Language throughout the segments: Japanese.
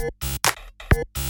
you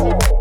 Whoa.